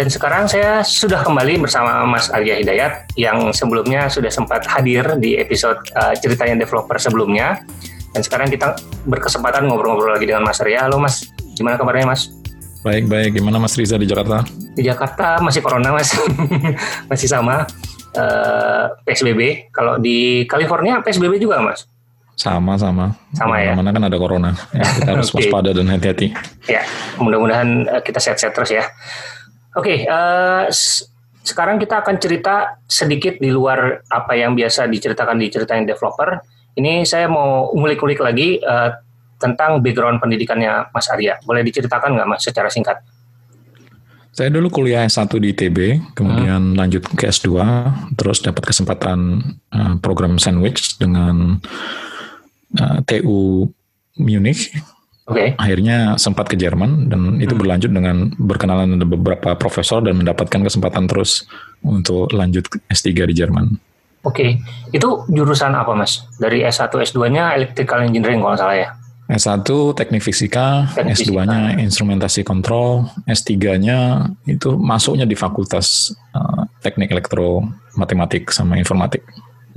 Dan sekarang saya sudah kembali bersama Mas Arya Hidayat yang sebelumnya sudah sempat hadir di episode uh, ceritanya developer sebelumnya. Dan sekarang kita berkesempatan ngobrol-ngobrol lagi dengan Mas Arya. Halo Mas, gimana kabarnya Mas? Baik, baik. Gimana Mas Riza di Jakarta? Di Jakarta masih corona Mas, masih sama uh, PSBB. Kalau di California PSBB juga Mas? Sama, sama. Sama ya? Mana kan ada corona. Ya, kita harus okay. waspada dan hati-hati. Ya, mudah-mudahan eh, kita sehat-sehat terus ya. Oke, okay, uh, eh, sekarang kita akan cerita sedikit di luar apa yang biasa diceritakan di cerita yang developer. Ini saya mau ngulik-ngulik lagi uh, tentang background pendidikannya Mas Arya. Boleh diceritakan nggak Mas secara singkat? Saya dulu kuliah S1 di ITB, kemudian hmm. lanjut ke S2, terus dapat kesempatan uh, program sandwich dengan uh, TU Munich Okay. Akhirnya sempat ke Jerman dan itu hmm. berlanjut dengan berkenalan dengan beberapa profesor dan mendapatkan kesempatan terus untuk lanjut S3 di Jerman. Oke, okay. itu jurusan apa mas? Dari S1 S2-nya Electrical Engineering kalau salah ya? S1 Teknik Fisika, Teknik S2-nya Instrumentasi Kontrol, S3-nya itu masuknya di Fakultas uh, Teknik Elektro Matematik sama Informatik.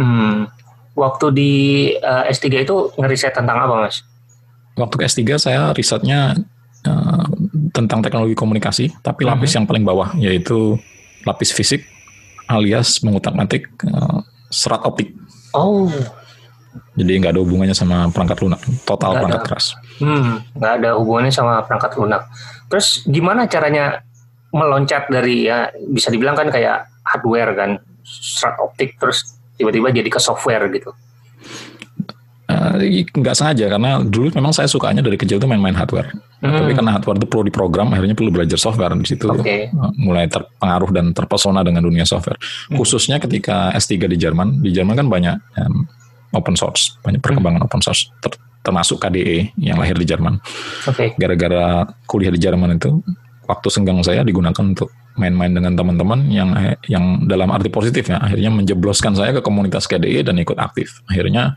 Hmm. Waktu di uh, S3 itu ngeriset tentang apa mas? Waktu ke S3 saya risetnya uh, tentang teknologi komunikasi, tapi lapis uh mhm. -huh. yang paling bawah yaitu lapis fisik alias mengutak-atik uh, serat optik. Oh. Jadi nggak ada hubungannya sama perangkat lunak, total gak perangkat ada. keras. Hmm, nggak ada hubungannya sama perangkat lunak. Terus gimana caranya meloncat dari ya bisa dibilang kan kayak hardware kan, serat optik terus tiba-tiba jadi ke software gitu. Uh, nggak sengaja karena dulu memang saya sukanya dari kecil tuh main-main hardware. Hmm. Tapi karena hardware itu perlu diprogram, akhirnya perlu belajar software di situ. Okay. mulai terpengaruh dan terpesona dengan dunia software. Hmm. Khususnya ketika S3 di Jerman. Di Jerman kan banyak um, open source, banyak perkembangan hmm. open source ter termasuk KDE yang lahir di Jerman. Okay. Gara-gara kuliah di Jerman itu waktu senggang saya digunakan untuk main-main dengan teman-teman yang yang dalam arti positif ya akhirnya menjebloskan saya ke komunitas KDE dan ikut aktif akhirnya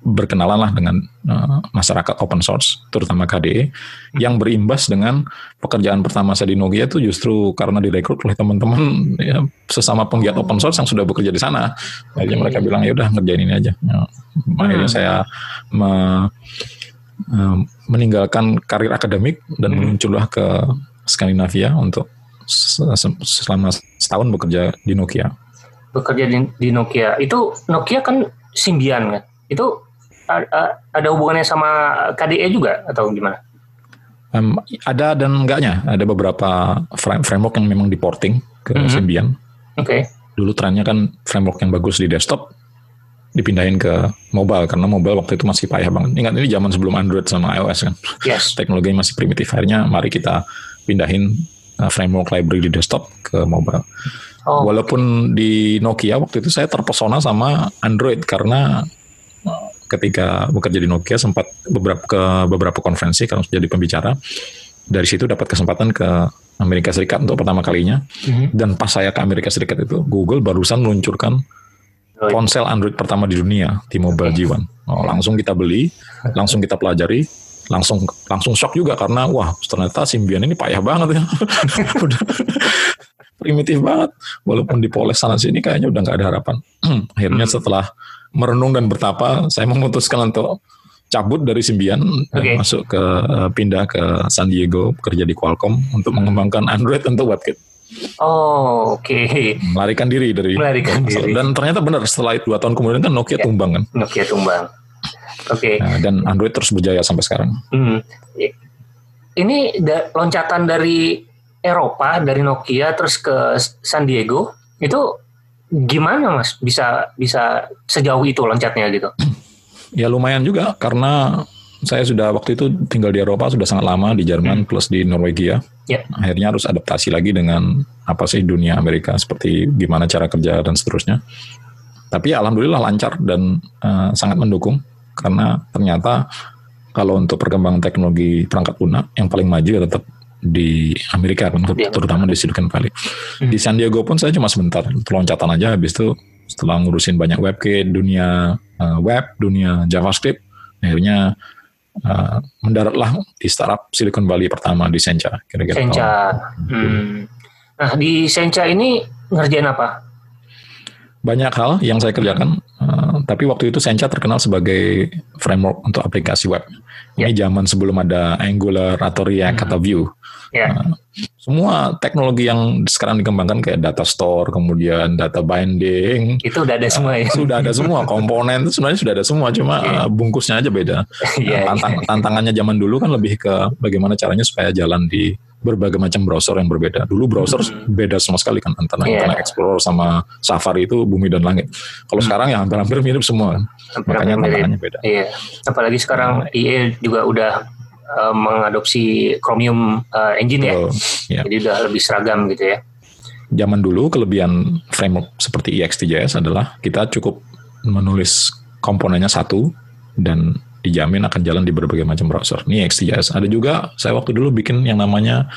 berkenalan lah dengan uh, masyarakat open source, terutama KDE, yang berimbas dengan pekerjaan pertama saya di Nokia itu justru karena direkrut oleh teman-teman ya, sesama penggiat open source yang sudah bekerja di sana. Akhirnya mereka bilang ya udah ngerjain ini aja. Ya, akhirnya hmm. saya me, uh, meninggalkan karir akademik dan hmm. muncullah ke Skandinavia untuk selama setahun bekerja di Nokia. Bekerja di, di Nokia itu Nokia kan Symbian kan? Itu ada hubungannya sama KDE juga atau gimana? Um, ada dan enggaknya. Ada beberapa framework yang memang diporting ke mm -hmm. Symbian. Oke. Okay. Dulu trennya kan framework yang bagus di desktop dipindahin ke mobile karena mobile waktu itu masih payah banget. Ingat ini zaman sebelum Android sama iOS kan. Yes. Teknologinya masih primitif. Akhirnya mari kita pindahin uh, framework library di desktop ke mobile. Oh. Walaupun di Nokia waktu itu saya terpesona sama Android karena ketika bekerja di Nokia sempat beberapa ke beberapa konferensi kalau jadi pembicara. Dari situ dapat kesempatan ke Amerika Serikat untuk pertama kalinya. Mm-hmm. dan pas saya ke Amerika Serikat itu Google barusan meluncurkan ponsel Android pertama di dunia di Mobile G1 oh, langsung kita beli langsung kita pelajari langsung langsung shock juga karena wah ternyata Symbian ini payah banget ya. Udah primitif banget walaupun dipoles sana sini kayaknya udah nggak ada harapan akhirnya hmm. setelah merenung dan bertapa, saya memutuskan untuk cabut dari Symbian okay. masuk ke eh, pindah ke San Diego kerja di Qualcomm untuk mengembangkan Android untuk WebKit. Oh, oke. Okay. Melarikan diri dari Melarikan diri. Dan ternyata benar setelah dua tahun kemudian kan Nokia ya, tumbang kan. Nokia tumbang. Oke. Okay. Nah, dan Android terus berjaya sampai sekarang. Hmm. Ini loncatan dari Eropa dari Nokia terus ke San Diego itu gimana mas bisa bisa sejauh itu loncatnya gitu? Ya lumayan juga karena saya sudah waktu itu tinggal di Eropa sudah sangat lama di Jerman hmm. plus di Norwegia. Yeah. Akhirnya harus adaptasi lagi dengan apa sih dunia Amerika seperti gimana cara kerja dan seterusnya. Tapi alhamdulillah lancar dan uh, sangat mendukung karena ternyata kalau untuk perkembangan teknologi perangkat lunak yang paling maju ya tetap di Amerika kan, ya, terutama di Silicon Valley. Hmm. Di San Diego pun saya cuma sebentar, loncatan aja habis itu setelah ngurusin banyak webkit, dunia uh, web, dunia JavaScript, akhirnya uh, mendaratlah di startup Silicon Valley pertama di Sencha, kira-kira. Sencha. Hmm. Nah, di Sencha ini ngerjain apa? Banyak hal yang saya kerjakan, uh, tapi waktu itu Sencha terkenal sebagai framework untuk aplikasi web. Ini yeah. zaman sebelum ada Angular atau React hmm. atau Vue. Yeah. Uh, semua teknologi yang sekarang dikembangkan kayak data store, kemudian data binding. Itu udah ada semua ya? Sudah ada semua, komponen itu sebenarnya sudah ada semua, cuma yeah. bungkusnya aja beda. yeah, nah, tantang, yeah. Tantangannya zaman dulu kan lebih ke bagaimana caranya supaya jalan di berbagai macam browser yang berbeda. Dulu browser hmm. beda sama sekali kan antara yeah. Internet Explorer sama Safari itu bumi dan langit. Kalau hmm. sekarang ya hampir-hampir mirip semua. Hampir Makanya mirip. tantangannya beda. Iya. Apalagi sekarang hmm. IE juga udah uh, mengadopsi Chromium uh, engine ya. Oh, yeah. Jadi udah lebih seragam gitu ya. Zaman dulu kelebihan framework seperti EXTJS adalah kita cukup menulis komponennya satu dan dijamin akan jalan di berbagai macam browser. Ini XJS. Ada juga saya waktu dulu bikin yang namanya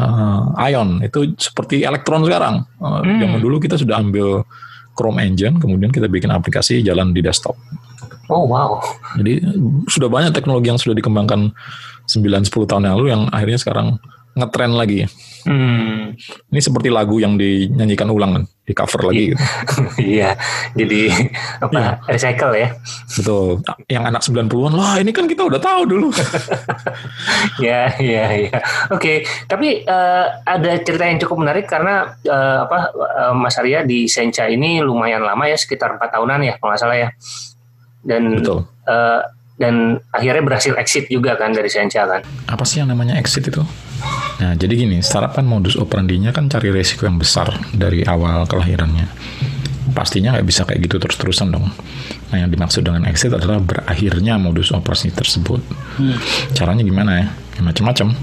uh, Ion. Itu seperti Electron sekarang. Uh, hmm. Zaman dulu kita sudah ambil Chrome Engine, kemudian kita bikin aplikasi jalan di desktop. Oh wow. Jadi sudah banyak teknologi yang sudah dikembangkan 9-10 tahun yang lalu yang akhirnya sekarang ngetren lagi. Hmm. Ini seperti lagu yang dinyanyikan ulang kan, di cover lagi. Gitu. iya, jadi apa ya. recycle ya. Betul. Yang anak 90-an, wah ini kan kita udah tahu dulu. ya, ya, ya. Oke, tapi uh, ada cerita yang cukup menarik karena uh, apa uh, Mas Arya di Sencha ini lumayan lama ya, sekitar empat tahunan ya kalau nggak salah ya. Dan Betul. Uh, dan akhirnya berhasil exit juga kan dari Sencha kan. Apa sih yang namanya exit itu? Nah, jadi gini, sarapan modus operandinya kan cari resiko yang besar dari awal kelahirannya. Pastinya nggak bisa kayak gitu terus-terusan dong. Nah, yang dimaksud dengan exit adalah berakhirnya modus operasi tersebut. Hmm. Caranya gimana ya? Ya macam-macam.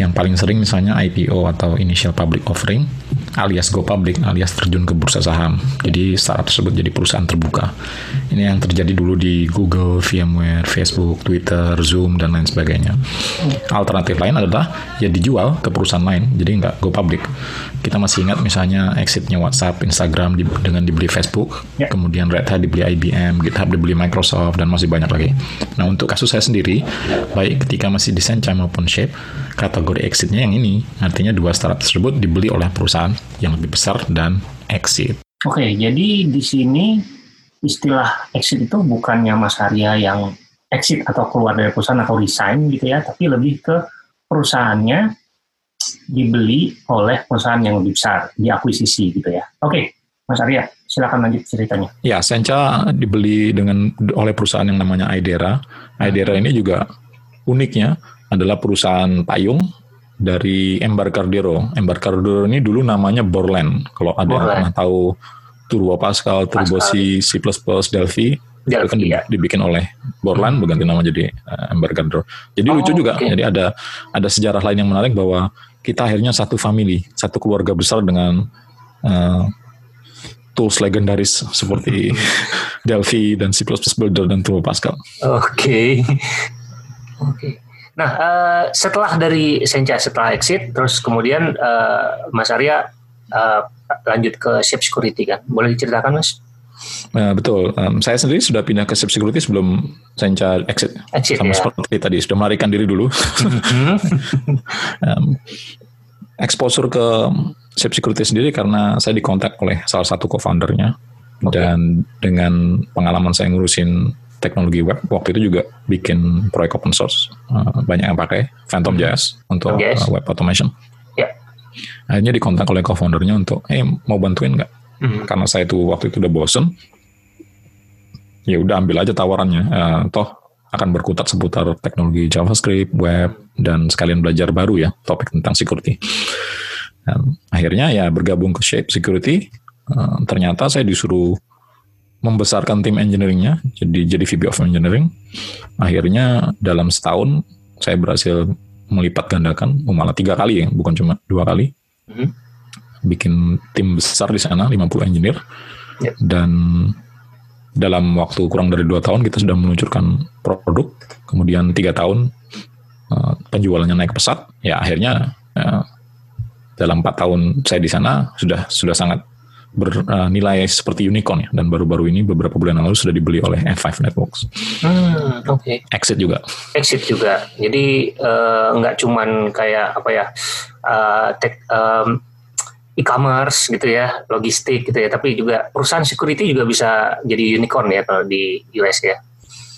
Yang paling sering misalnya IPO atau initial public offering alias go public alias terjun ke bursa saham. Jadi startup tersebut jadi perusahaan terbuka. Ini yang terjadi dulu di Google, VMware, Facebook, Twitter, Zoom dan lain sebagainya. Alternatif lain adalah ya dijual ke perusahaan lain, jadi nggak go public. Kita masih ingat misalnya exitnya WhatsApp, Instagram di, dengan dibeli Facebook, ya. kemudian Red Hat dibeli IBM, GitHub dibeli Microsoft dan masih banyak lagi. Nah untuk kasus saya sendiri, baik ketika masih di maupun Shape, kategori exitnya yang ini, artinya dua startup tersebut dibeli oleh perusahaan yang lebih besar dan exit. Oke, jadi di sini istilah exit itu bukannya Mas Arya yang exit atau keluar dari perusahaan atau resign gitu ya, tapi lebih ke perusahaannya dibeli oleh perusahaan yang lebih besar, diakuisisi gitu ya. Oke, Mas Arya, silakan lanjut ceritanya. Ya, Sencha dibeli dengan oleh perusahaan yang namanya Aidera. Aidera ini juga uniknya adalah perusahaan payung dari Embarcadero. Embarcadero ini dulu namanya Borland. Kalau ada yang pernah tahu Turbo Pascal, Turbo C, C++, Delphi, Delphi itu kan ya. dibikin oleh Borland, hmm. berganti nama jadi uh, Embarcadero. Jadi oh, lucu juga. Okay. Jadi ada ada sejarah lain yang menarik bahwa kita akhirnya satu family, satu keluarga besar dengan uh, tools legendaris seperti Delphi dan C++ Builder dan Turbo Pascal. Oke. Okay. Oke. Okay. Nah, uh, setelah dari Sencha setelah exit, terus kemudian uh, Mas Arya uh, lanjut ke Shape Security kan? Boleh diceritakan, Mas? Nah, betul. Um, saya sendiri sudah pindah ke Shape Security sebelum Sencha exit. exit Sama ya? seperti tadi, sudah melarikan diri dulu. um, exposure ke Shape Security sendiri karena saya dikontak oleh salah satu co-foundernya. Okay. Dan dengan pengalaman saya ngurusin teknologi web waktu itu juga bikin proyek open source uh, banyak yang pakai Phantom hmm. JS untuk uh, web automation. Yeah. Akhirnya dikontak oleh co-foundernya untuk, eh mau bantuin nggak? Hmm. Karena saya itu waktu itu udah bosen, ya udah ambil aja tawarannya. Uh, toh akan berkutat seputar teknologi JavaScript, web, dan sekalian belajar baru ya topik tentang security. Dan akhirnya ya bergabung ke Shape Security. Uh, ternyata saya disuruh membesarkan tim engineeringnya jadi jadi VP of Engineering. Akhirnya dalam setahun saya berhasil melipat gandakan, oh malah tiga kali ya, bukan cuma dua kali. Mm-hmm. Bikin tim besar di sana, 50 engineer. Yeah. Dan dalam waktu kurang dari dua tahun kita sudah meluncurkan produk. Kemudian tiga tahun uh, penjualannya naik pesat. Ya akhirnya uh, dalam empat tahun saya di sana sudah sudah sangat bernilai seperti unicorn ya dan baru-baru ini beberapa bulan lalu sudah dibeli oleh F5 Networks. Hmm, oke. Okay. Exit juga. Exit juga. Jadi uh, nggak cuman kayak apa ya uh, tek, um, e-commerce gitu ya, logistik gitu ya, tapi juga perusahaan security juga bisa jadi unicorn ya kalau di US ya.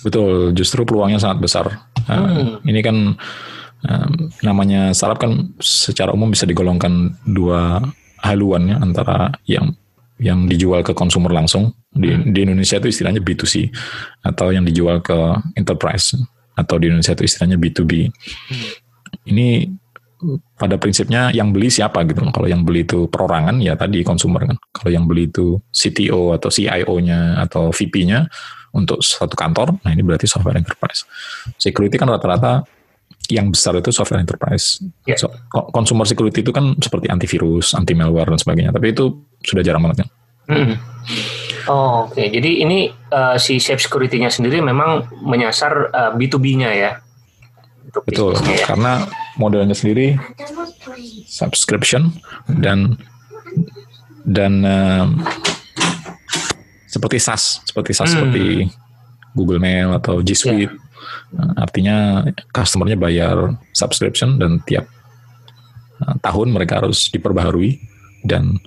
Betul, justru peluangnya sangat besar. Nah, hmm. Ini kan um, namanya startup kan secara umum bisa digolongkan dua haluan ya antara yang yang dijual ke konsumer langsung di, hmm. di Indonesia itu istilahnya B2C atau yang dijual ke enterprise atau di Indonesia itu istilahnya B2B. Hmm. Ini pada prinsipnya yang beli siapa gitu Kalau yang beli itu perorangan ya tadi konsumer kan. Kalau yang beli itu CTO atau CIO-nya atau VP-nya untuk satu kantor, nah ini berarti software enterprise. Security kan rata-rata yang besar itu software enterprise. Yeah. So, consumer security itu kan seperti antivirus, anti malware dan sebagainya. Tapi itu sudah jarang banget kan. Hmm. Oh, oke. Okay. Jadi ini uh, si Safe Security-nya sendiri memang menyasar uh, eh, B2B-nya ya. Betul. Ya. Karena modelnya sendiri subscription dan dan uh, seperti SaaS, seperti SaaS hmm. seperti Google Mail atau G Suite. Yeah. Artinya customernya bayar subscription dan tiap uh, tahun mereka harus diperbaharui dan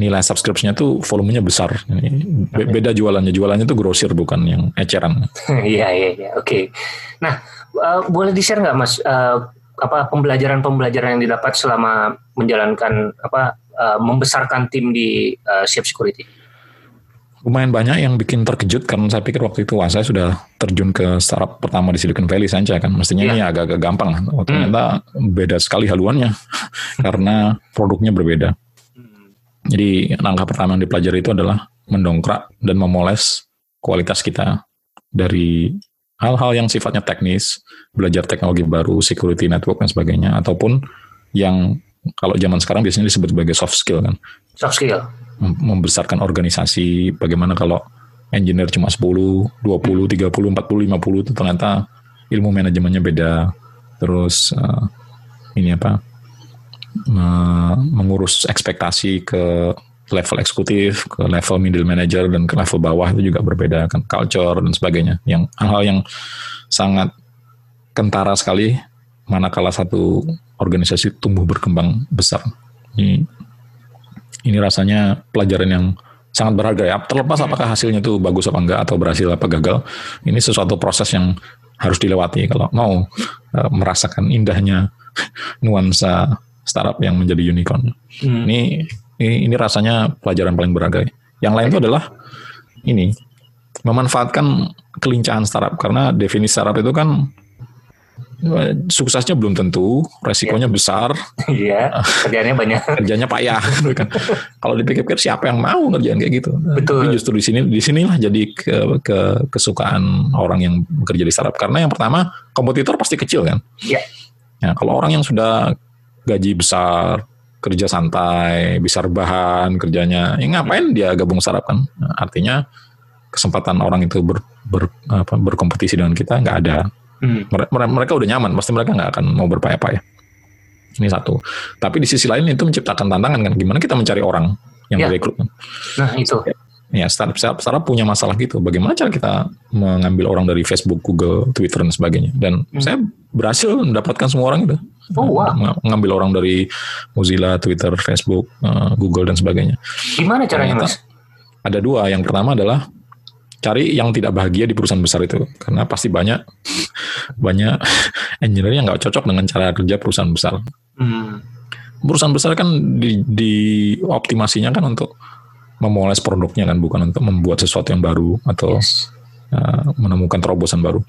nilai subscriptionnya tuh volumenya besar. Be beda jualannya, jualannya tuh grosir bukan yang eceran. Iya iya iya. Oke. Nah uh, boleh di share nggak mas uh, apa pembelajaran-pembelajaran yang didapat selama menjalankan apa uh, membesarkan tim di uh, Security? Lumayan banyak yang bikin terkejut karena saya pikir waktu itu wah saya sudah terjun ke startup pertama di Silicon Valley saja kan mestinya yeah. ini agak-agak gampang oh, ternyata hmm. beda sekali haluannya karena produknya berbeda hmm. jadi langkah pertama yang dipelajari itu adalah mendongkrak dan memoles kualitas kita dari hal-hal yang sifatnya teknis belajar teknologi baru security network dan sebagainya ataupun yang kalau zaman sekarang biasanya disebut sebagai soft skill kan soft skill membesarkan organisasi, bagaimana kalau engineer cuma 10, 20, 30, 40, 50 itu ternyata ilmu manajemennya beda. Terus uh, ini apa? Uh, mengurus ekspektasi ke level eksekutif, ke level middle manager dan ke level bawah itu juga berbeda kan culture dan sebagainya. Yang hal-hal yang sangat kentara sekali manakala satu organisasi tumbuh berkembang besar. Ini ini rasanya pelajaran yang sangat berharga ya. Terlepas hmm. apakah hasilnya itu bagus apa enggak atau berhasil apa gagal, ini sesuatu proses yang harus dilewati kalau mau uh, merasakan indahnya nuansa startup yang menjadi unicorn. Hmm. Ini, ini ini rasanya pelajaran paling berharga. Yang lain itu adalah ini memanfaatkan kelincahan startup karena definisi startup itu kan suksesnya belum tentu, resikonya ya. besar. Iya, kerjanya banyak. kerjanya payah gitu kan. Kalau dipikir-pikir siapa yang mau ngerjain kayak gitu? Betul. Tapi justru di sini di sinilah jadi ke, ke kesukaan orang yang bekerja di startup karena yang pertama kompetitor pasti kecil kan. Iya. Ya, kalau orang yang sudah gaji besar, kerja santai, bisa rebahan kerjanya, ya ngapain dia gabung startup kan? Nah, artinya kesempatan orang itu ber, ber, apa, berkompetisi dengan kita nggak ada Hmm. Mereka udah nyaman, pasti mereka nggak akan mau berpayah-payah. Ini satu. Tapi di sisi lain itu menciptakan tantangan kan. Gimana kita mencari orang yang ya. direkrut? Nah itu. Ya startup, startup punya masalah gitu. Bagaimana cara kita mengambil orang dari Facebook, Google, Twitter dan sebagainya. Dan hmm. saya berhasil mendapatkan semua orang itu. Oh wow. Mengambil orang dari Mozilla, Twitter, Facebook, eh, Google dan sebagainya. Gimana caranya mas? Ada dua. Yang pertama adalah cari yang tidak bahagia di perusahaan besar itu karena pasti banyak banyak engineer yang nggak cocok dengan cara kerja perusahaan besar. Hmm. Perusahaan besar kan di, di optimasinya kan untuk memoles produknya kan bukan untuk membuat sesuatu yang baru atau yes. uh, menemukan terobosan baru.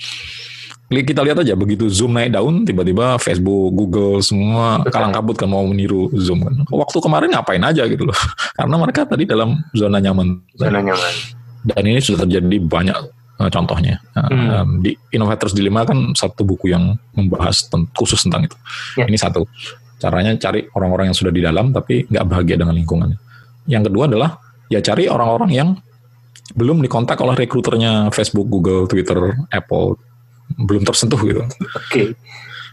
Kita lihat aja begitu Zoom naik daun tiba-tiba Facebook, Google semua kalang kabut kan mau meniru Zoom kan. Waktu kemarin ngapain aja gitu loh. Karena mereka tadi dalam zona nyaman. Zona nyaman dan ini sudah terjadi banyak uh, contohnya. Uh, hmm. um, di Innovators Dilemma kan satu buku yang membahas ten khusus tentang itu. Yeah. Ini satu. Caranya cari orang-orang yang sudah di dalam tapi nggak bahagia dengan lingkungannya. Yang kedua adalah ya cari orang-orang yang belum dikontak oleh rekruternya Facebook, Google, Twitter, Apple, belum tersentuh gitu. Oke. Okay.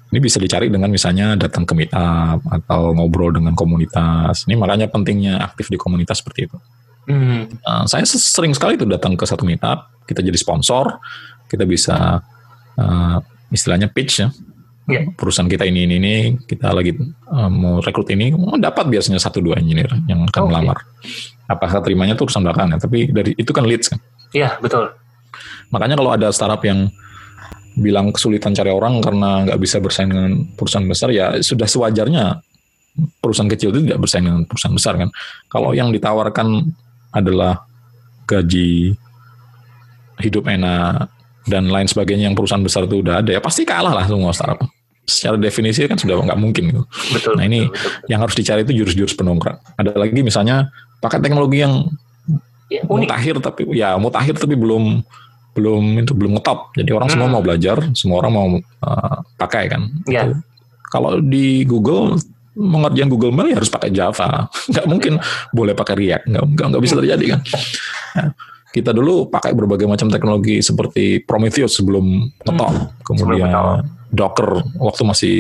Ini bisa dicari dengan misalnya datang ke meetup atau ngobrol dengan komunitas. Ini makanya pentingnya aktif di komunitas seperti itu. Hmm. Uh, saya sering sekali tuh datang ke satu meetup, kita jadi sponsor, kita bisa uh, istilahnya pitch ya, yeah. perusahaan kita ini ini ini kita lagi uh, mau rekrut ini oh, dapat biasanya satu dua engineer yang akan okay. melamar apakah terimanya itu urusan belakangan ya tapi dari itu kan leads kan iya betul makanya kalau ada startup yang bilang kesulitan cari orang karena nggak bisa bersaing dengan perusahaan besar ya sudah sewajarnya perusahaan kecil itu tidak bersaing dengan perusahaan besar kan kalau yang ditawarkan adalah gaji hidup enak dan lain sebagainya yang perusahaan besar itu udah ada ya pasti kalah lah semua startup secara definisi kan sudah nggak mungkin gitu. Betul, nah ini betul, betul, yang harus dicari itu jurus-jurus penongkrak. Ada lagi misalnya pakai teknologi yang ya, mutakhir tapi ya mutakhir tapi belum belum itu belum ngetop. Jadi orang hmm. semua mau belajar, semua orang mau uh, pakai kan. Ya. Kalau di Google mengerjain Google Mail ya harus pakai Java. Nggak mungkin boleh pakai React. Nggak, nggak, nggak bisa terjadi kan. Nah, kita dulu pakai berbagai macam teknologi seperti Prometheus sebelum ngetop, hmm. kemudian Docker waktu masih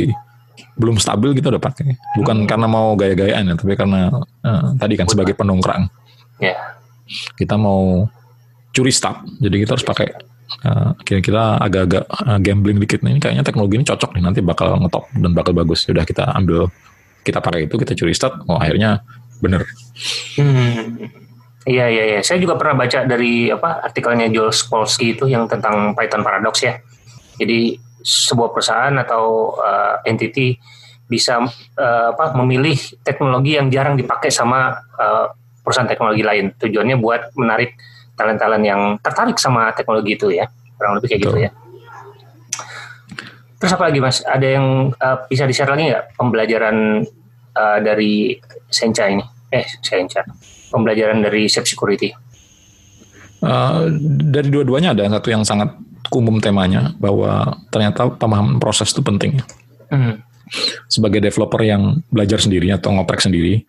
belum stabil kita udah pakai. Bukan hmm. karena mau gaya-gayaan ya, tapi karena uh, tadi kan sebagai penongkrang. Yeah. Kita mau curi start, jadi kita harus pakai uh, kira-kira agak-agak uh, gambling dikit nih. Ini kayaknya teknologi ini cocok nih nanti bakal ngetop dan bakal bagus. Sudah kita ambil, kita pakai itu, kita curi start. Oh akhirnya bener. Hmm. Iya iya iya. Saya juga pernah baca dari apa artikelnya Joel Spolsky itu yang tentang Python paradox ya. Jadi sebuah perusahaan atau uh, entity bisa uh, apa memilih teknologi yang jarang dipakai sama uh, perusahaan teknologi lain. Tujuannya buat menarik talent-talent yang tertarik sama teknologi itu ya. Kurang lebih kayak gitu Betul. gitu ya. Terus apa lagi mas? Ada yang uh, bisa di-share lagi nggak pembelajaran uh, dari Sencha ini? Eh, Sencha pembelajaran dari Safe Security? Uh, dari dua-duanya ada satu yang sangat umum temanya bahwa ternyata pemahaman proses itu penting. Hmm. Sebagai developer yang belajar sendiri atau ngoprek sendiri,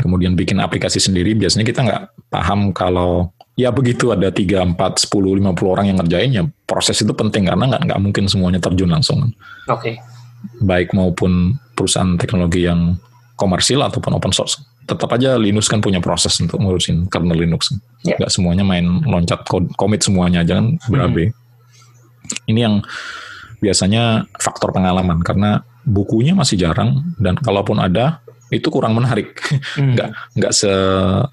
kemudian bikin aplikasi sendiri, biasanya kita nggak paham kalau ya begitu ada 3, 4, 10, 50 orang yang ngerjain ya proses itu penting karena nggak nggak mungkin semuanya terjun langsung. Oke. Okay. Baik maupun perusahaan teknologi yang komersil ataupun open source tetap aja Linux kan punya proses untuk ngurusin kernel Linux. Yeah. Gak semuanya main loncat commit semuanya aja kan berabe. Hmm. Ini yang biasanya faktor pengalaman karena bukunya masih jarang dan kalaupun ada itu kurang menarik. Hmm. nggak nggak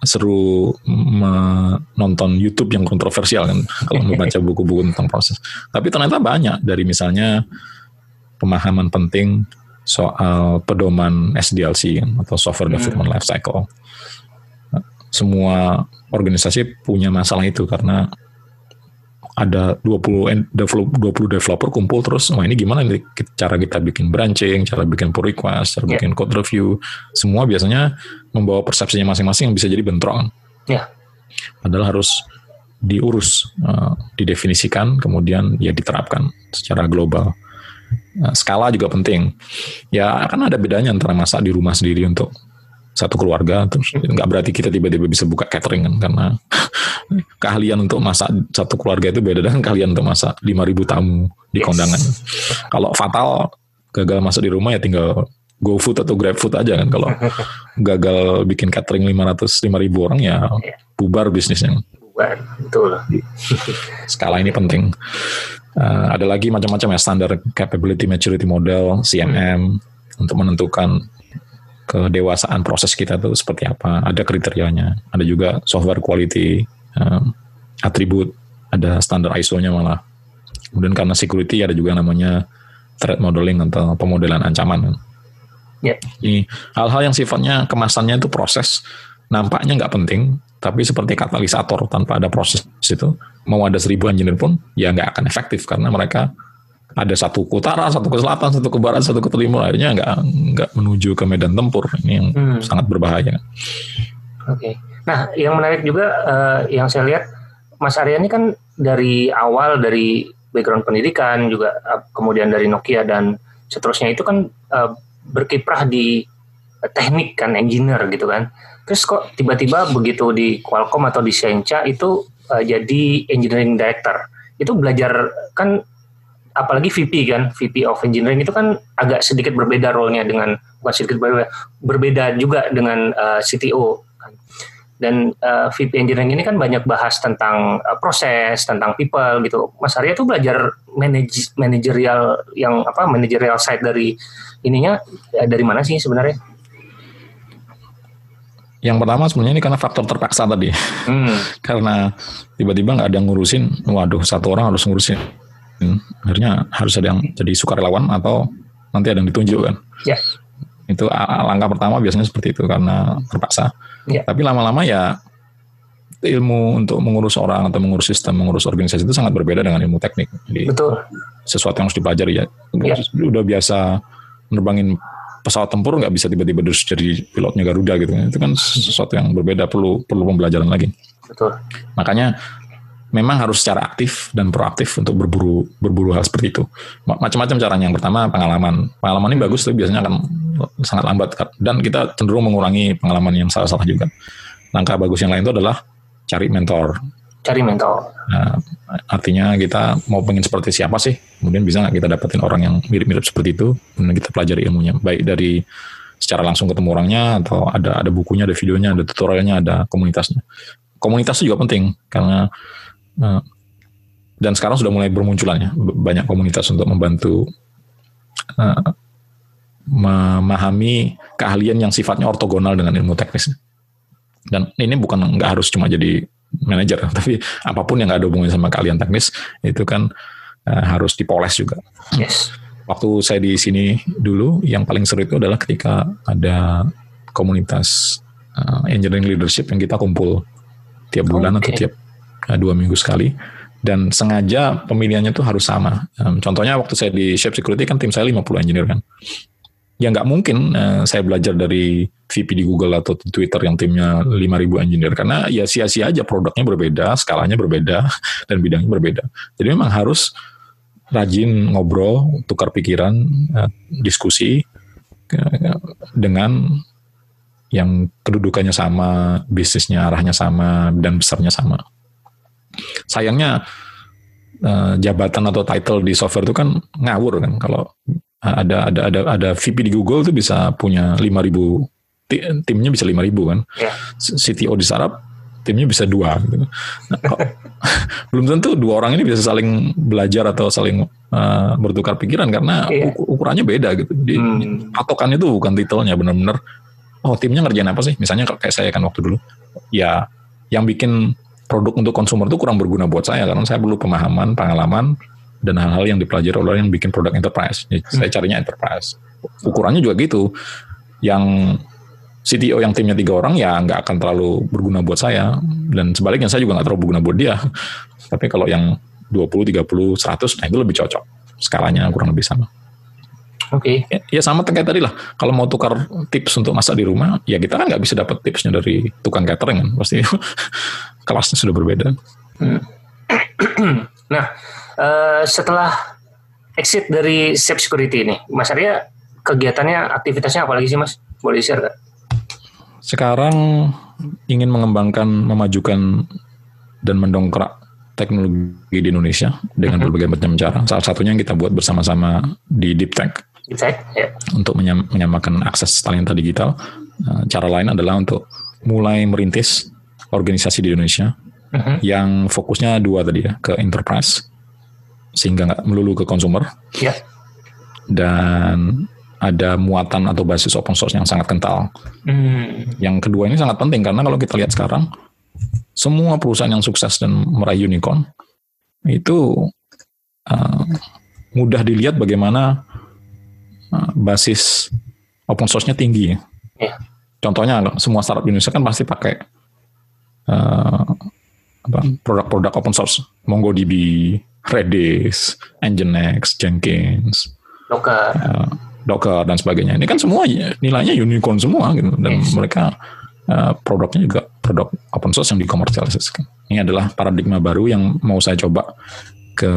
seru menonton YouTube yang kontroversial kan kalau membaca buku-buku tentang proses. Tapi ternyata banyak dari misalnya pemahaman penting soal pedoman SDLC kan, atau Software hmm. Development Life Cycle. Semua organisasi punya masalah itu karena ada 20 20 developer kumpul terus wah ini gimana nih cara kita bikin branching, cara bikin pull request, cara yeah. bikin code review, semua biasanya membawa persepsinya masing-masing yang bisa jadi bentrok. Kan. Yeah. Padahal harus diurus, uh, didefinisikan, kemudian ya diterapkan secara global. Nah, skala juga penting. Ya kan ada bedanya antara masak di rumah sendiri untuk satu keluarga terus nggak berarti kita tiba-tiba bisa buka catering kan karena keahlian untuk masak satu keluarga itu beda dengan keahlian untuk masak 5000 tamu di yes. kondangan. Kalau fatal gagal masak di rumah ya tinggal go food atau grab food aja kan kalau gagal bikin catering 500 5000 orang ya iya. bubar bisnisnya. Bubar, betul. Skala ini penting. Uh, ada lagi macam-macam ya standar capability maturity model CMM hmm. untuk menentukan kedewasaan proses kita itu seperti apa. Ada kriterianya. Ada juga software quality um, atribut. Ada standar ISO-nya malah. Kemudian karena security ada juga namanya threat modeling atau pemodelan ancaman. Yeah. Ini hal-hal yang sifatnya kemasannya itu proses nampaknya nggak penting, tapi seperti katalisator tanpa ada proses itu mau ada seribu engineer pun ya nggak akan efektif karena mereka ada satu ke utara, satu ke selatan, satu ke barat, satu ke timur, akhirnya nggak nggak menuju ke medan tempur. Ini yang hmm. sangat berbahaya. Oke. Okay. Nah, yang menarik juga uh, yang saya lihat Mas Arya ini kan dari awal dari background pendidikan juga uh, kemudian dari Nokia dan seterusnya itu kan uh, berkiprah di teknik kan engineer gitu kan. Terus kok tiba-tiba begitu di Qualcomm atau di Sencha itu uh, jadi engineering director itu belajar kan apalagi VP kan VP of engineering itu kan agak sedikit berbeda role-nya dengan bukan sedikit berbeda berbeda juga dengan uh, eh, CTO kan. Dan uh, VP Engineering ini kan banyak bahas tentang uh, proses, tentang people gitu. Mas Arya tuh belajar manage, manajerial yang apa manajerial side dari ininya ya dari mana sih sebenarnya? Yang pertama sebenarnya ini karena faktor terpaksa tadi. Hmm. karena tiba-tiba nggak ada yang ngurusin, waduh satu orang harus ngurusin. Akhirnya harus ada yang jadi sukarelawan atau nanti ada yang ditunjuk kan. Yes. Itu langkah pertama biasanya seperti itu karena terpaksa. Yeah. Tapi lama-lama ya ilmu untuk mengurus orang atau mengurus sistem, mengurus organisasi itu sangat berbeda dengan ilmu teknik. Jadi Betul. sesuatu yang harus dipelajari ya. Yeah. Udah biasa menerbangin pesawat tempur nggak bisa tiba-tiba terus jadi pilotnya Garuda gitu. Itu kan sesuatu yang berbeda perlu perlu pembelajaran lagi. Betul. Makanya memang harus secara aktif dan proaktif untuk berburu berburu hal seperti itu. Macam-macam caranya. Yang pertama pengalaman. Pengalaman ini bagus tapi biasanya akan sangat lambat dan kita cenderung mengurangi pengalaman yang salah-salah juga. Langkah bagus yang lain itu adalah cari mentor. Cari mentor. Nah, artinya kita mau pengen seperti siapa sih? Kemudian bisa nggak kita dapetin orang yang mirip-mirip seperti itu? Kemudian kita pelajari ilmunya, baik dari secara langsung ketemu orangnya atau ada ada bukunya, ada videonya, ada tutorialnya, ada komunitasnya. Komunitas juga penting karena uh, dan sekarang sudah mulai bermunculan ya banyak komunitas untuk membantu uh, memahami keahlian yang sifatnya ortogonal dengan ilmu teknis. Dan ini bukan nggak harus cuma jadi manajer, tapi apa pun yang nggak ada hubungannya sama kalian teknis itu kan uh, harus dipoles juga. Yes. Waktu saya di sini dulu, yang paling seru itu adalah ketika ada komunitas uh, engineering leadership yang kita kumpul tiap bulan okay. atau tiap uh, dua minggu sekali dan sengaja pemilihannya tuh harus sama. Um, contohnya waktu saya di Shape Security kan tim saya 50 engineer kan ya nggak mungkin uh, saya belajar dari VP di Google atau di Twitter yang timnya 5.000 engineer karena ya sia-sia aja produknya berbeda, skalanya berbeda dan bidangnya berbeda. Jadi memang harus rajin ngobrol, tukar pikiran, uh, diskusi uh, dengan yang kedudukannya sama, bisnisnya arahnya sama dan besarnya sama. Sayangnya jabatan atau title di software itu kan ngawur kan kalau ada ada ada ada VP di Google tuh bisa punya 5000 timnya bisa 5000 kan. Yeah. CTO di startup timnya bisa dua gitu. Nah, belum tentu dua orang ini bisa saling belajar atau saling uh, bertukar pikiran karena yeah. ukurannya beda gitu. Di, hmm. Patokannya tuh bukan titelnya benar-benar oh timnya ngerjain apa sih? Misalnya kayak saya kan waktu dulu. Ya yang bikin produk untuk konsumer itu kurang berguna buat saya karena saya perlu pemahaman, pengalaman, dan hal-hal yang dipelajari oleh yang bikin produk enterprise. Jadi hmm. Saya carinya enterprise. Ukurannya juga gitu. Yang CTO yang timnya tiga orang ya nggak akan terlalu berguna buat saya dan sebaliknya saya juga nggak terlalu berguna buat dia. Tapi kalau yang 20, 30, 100 nah itu lebih cocok. Skalanya kurang lebih sama. Oke. Okay. Ya, ya sama kayak tadi lah. Kalau mau tukar tips untuk masak di rumah, ya kita kan nggak bisa dapat tipsnya dari tukang catering kan. Pasti kelasnya sudah berbeda. Hmm. nah, uh, setelah exit dari Safe Security ini, Mas Arya kegiatannya, aktivitasnya apa lagi sih Mas? Boleh share gak? Sekarang ingin mengembangkan, memajukan dan mendongkrak teknologi di Indonesia dengan mm -hmm. berbagai macam cara. Salah satunya yang kita buat bersama-sama di Deep Tech. Deep Tech, ya. Untuk menyam, menyamakan akses talenta digital. Uh, cara lain adalah untuk mulai merintis organisasi di Indonesia mm-hmm. yang fokusnya dua tadi ya ke enterprise sehingga nggak melulu ke konsumer. Ya. Dan ada muatan atau basis open source yang sangat kental. Hmm. Yang kedua ini sangat penting karena kalau kita lihat sekarang semua perusahaan yang sukses dan meraih unicorn itu uh, mudah dilihat bagaimana uh, basis open source-nya tinggi. Ya. Contohnya semua startup Indonesia kan pasti pakai uh, produk-produk open source, MongoDB, Redis, Nginx, Jenkins, Docker, uh, Docker dan sebagainya. Ini kan semua nilainya unicorn semua gitu dan yes. mereka uh, produknya juga produk open source yang dikomersialisasikan. Ini adalah paradigma baru yang mau saya coba ke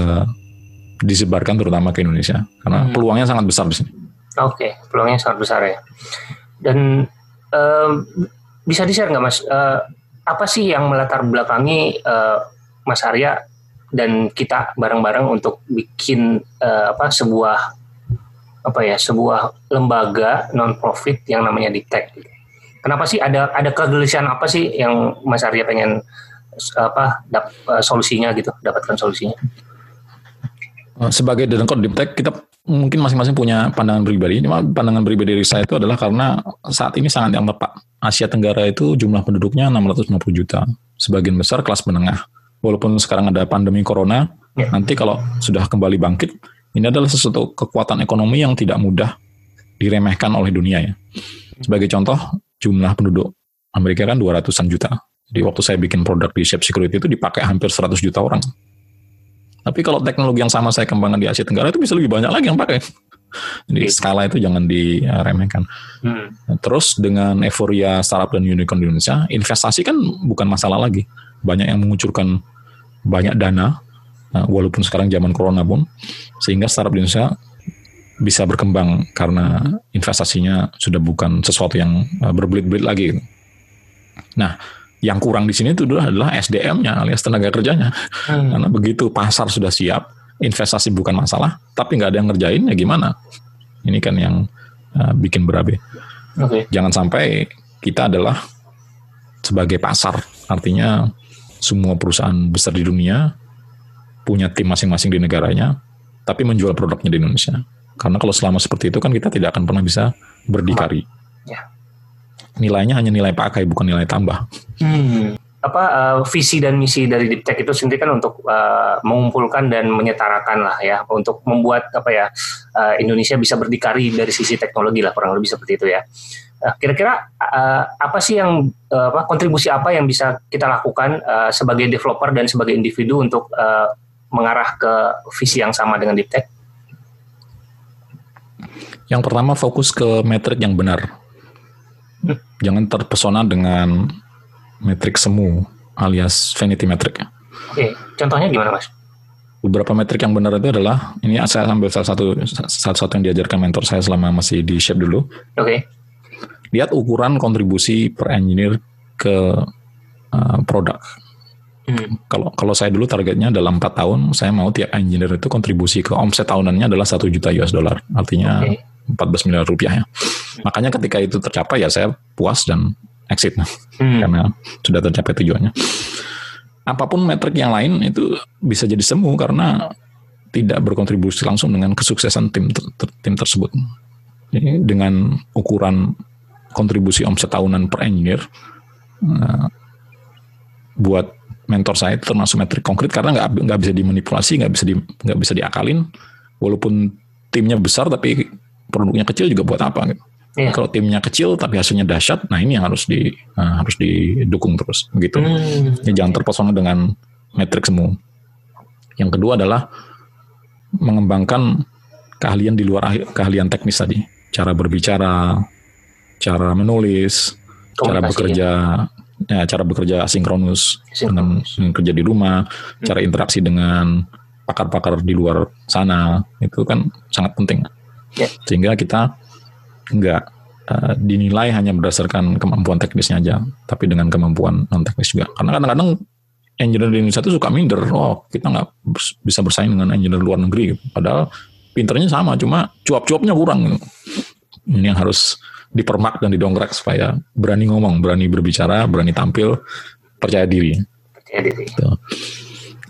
disebarkan terutama ke Indonesia karena hmm. peluangnya sangat besar di sini. Oke, okay, peluangnya sangat besar ya. Dan uh, bisa di-share nggak mas, uh, apa sih yang melatar belakangi uh, Mas Arya dan kita bareng-bareng untuk bikin uh, apa sebuah apa ya sebuah lembaga non profit yang namanya Diptek. Kenapa sih ada ada kegelisahan apa sih yang Mas Arya pengen apa dap, uh, solusinya gitu, dapatkan solusinya? Eh, sebagai direktur Diptek kita mungkin masing-masing punya pandangan pribadi. Cuma pandangan pribadi dari saya itu adalah karena saat ini sangat yang tepat. Asia Tenggara itu jumlah penduduknya 650 juta. Sebagian besar kelas menengah. Walaupun sekarang ada pandemi corona, ya. nanti kalau sudah kembali bangkit, ini adalah sesuatu kekuatan ekonomi yang tidak mudah diremehkan oleh dunia ya. Sebagai contoh, jumlah penduduk Amerika kan 200-an juta. Jadi waktu saya bikin produk di Shape Security itu dipakai hampir 100 juta orang. Tapi kalau teknologi yang sama saya kembangkan di Asia Tenggara itu bisa lebih banyak lagi yang pakai. Jadi okay. skala itu jangan diremehkan. Hmm. Terus dengan euforia startup dan unicorn di Indonesia, investasi kan bukan masalah lagi. Banyak yang mengucurkan banyak dana, eh, walaupun sekarang zaman corona pun, sehingga startup di Indonesia bisa berkembang karena investasinya sudah bukan sesuatu yang eh, berbelit-belit lagi. Nah, yang kurang di sini itu adalah SDM-nya alias tenaga kerjanya. Hmm. Karena begitu pasar sudah siap, investasi bukan masalah, tapi nggak ada yang ngerjain ya gimana? Ini kan yang uh, bikin berabe. Okay. Jangan sampai kita adalah sebagai pasar, artinya semua perusahaan besar di dunia punya tim masing-masing di negaranya, tapi menjual produknya di Indonesia. Karena kalau selama seperti itu kan kita tidak akan pernah bisa berdikari. Ya nilainya hanya nilai pakai bukan nilai tambah. Hmm. Apa uh, visi dan misi dari Diptek itu sendiri kan untuk uh, mengumpulkan dan menyetarakan lah ya untuk membuat apa ya uh, Indonesia bisa berdikari dari sisi teknologi lah kurang lebih seperti itu ya. Kira-kira uh, apa sih yang uh, apa kontribusi apa yang bisa kita lakukan uh, sebagai developer dan sebagai individu untuk uh, mengarah ke visi yang sama dengan Diptek? Yang pertama fokus ke metrik yang benar jangan terpesona dengan metrik semu alias vanity metric. Oke, contohnya gimana mas? Beberapa metrik yang benar itu adalah ini saya ambil salah satu salah satu yang diajarkan mentor saya selama masih di Shape dulu. Oke. Lihat ukuran kontribusi per engineer ke uh, produk. Hmm. Kalau kalau saya dulu targetnya dalam empat tahun saya mau tiap engineer itu kontribusi ke omset tahunannya adalah satu juta US dollar. Artinya okay. 14 miliar rupiah ya. Makanya ketika itu tercapai ya saya puas dan exit hmm. karena sudah tercapai tujuannya. Apa pun metrik yang lain itu bisa jadi semu karena tidak berkontribusi langsung dengan kesuksesan tim ter, ter, tim tersebut. Jadi dengan ukuran kontribusi omset tahunan per engineer uh, buat mentor saya itu termasuk metrik konkret karena nggak nggak bisa dimanipulasi, nggak bisa di nggak bisa diakalin. Walaupun timnya besar tapi produknya kecil juga buat apa gitu. Yeah. Kalau timnya kecil tapi hasilnya dahsyat, nah ini yang harus di uh, harus didukung terus begitu. Hmm. Ya, jangan terpesona dengan metrik semua. Yang kedua adalah mengembangkan keahlian di luar keahlian teknis tadi, cara berbicara, cara menulis, cara bekerja, ya. ya cara bekerja asinkronus, dengan, dengan kerja di rumah, hmm. cara interaksi dengan pakar-pakar di luar sana itu kan sangat penting. Yeah. Sehingga kita nggak uh, dinilai hanya berdasarkan kemampuan teknisnya aja, tapi dengan kemampuan non teknis juga. Karena kadang-kadang engineer di Indonesia itu suka minder, oh kita nggak bisa bersaing dengan engineer luar negeri, padahal pinternya sama, cuma cuap-cuapnya kurang. Ini yang harus dipermak dan didongkrak supaya berani ngomong, berani berbicara, berani tampil, percaya diri. Percaya diri. Gitu.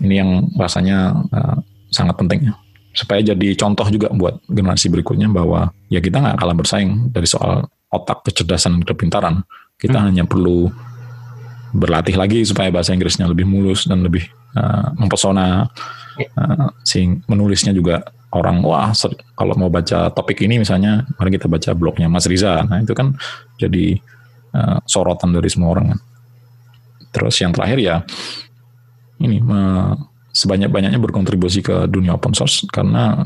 Ini yang rasanya uh, sangat penting supaya jadi contoh juga buat generasi berikutnya bahwa ya kita nggak kalah bersaing dari soal otak kecerdasan dan kepintaran kita hmm. hanya perlu berlatih lagi supaya bahasa Inggrisnya lebih mulus dan lebih uh, mempesona uh, sing menulisnya juga orang wah kalau mau baca topik ini misalnya mari kita baca blognya Mas Riza nah itu kan jadi uh, sorotan dari semua orang kan terus yang terakhir ya ini sebanyak-banyaknya berkontribusi ke dunia open source karena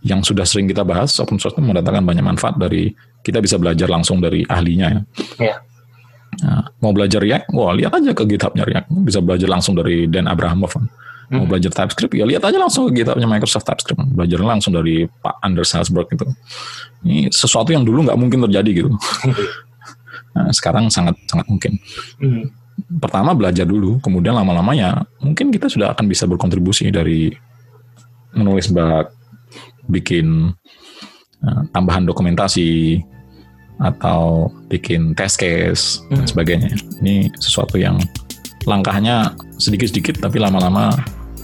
yang sudah sering kita bahas open source itu mendatangkan banyak manfaat dari kita bisa belajar langsung dari ahlinya ya. Yeah. Nah, mau belajar React, wah lihat aja ke GitHubnya React, bisa belajar langsung dari Dan Abrahamov. Kan. Mau hmm. belajar TypeScript, ya lihat aja langsung ke GitHubnya Microsoft TypeScript, belajar langsung dari Pak Anders Salzberg itu. Ini sesuatu yang dulu nggak mungkin terjadi gitu. nah, sekarang sangat sangat mungkin. Hmm pertama belajar dulu, kemudian lama-lama ya mungkin kita sudah akan bisa berkontribusi dari menulis bug, bikin uh, tambahan dokumentasi, atau bikin test case hmm. dan sebagainya. Ini sesuatu yang langkahnya sedikit-sedikit tapi lama-lama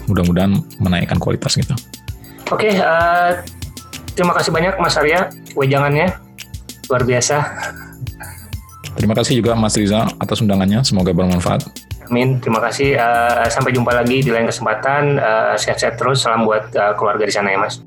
mudah-mudahan menaikkan kualitas gitu. Oke, okay, uh, eh, terima kasih banyak Mas Arya wejangannya luar biasa. Terima kasih juga Mas Riza atas undangannya, semoga bermanfaat. Amin, terima kasih. Uh, sampai jumpa lagi di lain kesempatan. Uh, sehat-sehat terus. Salam buat uh, keluarga di sana ya Mas.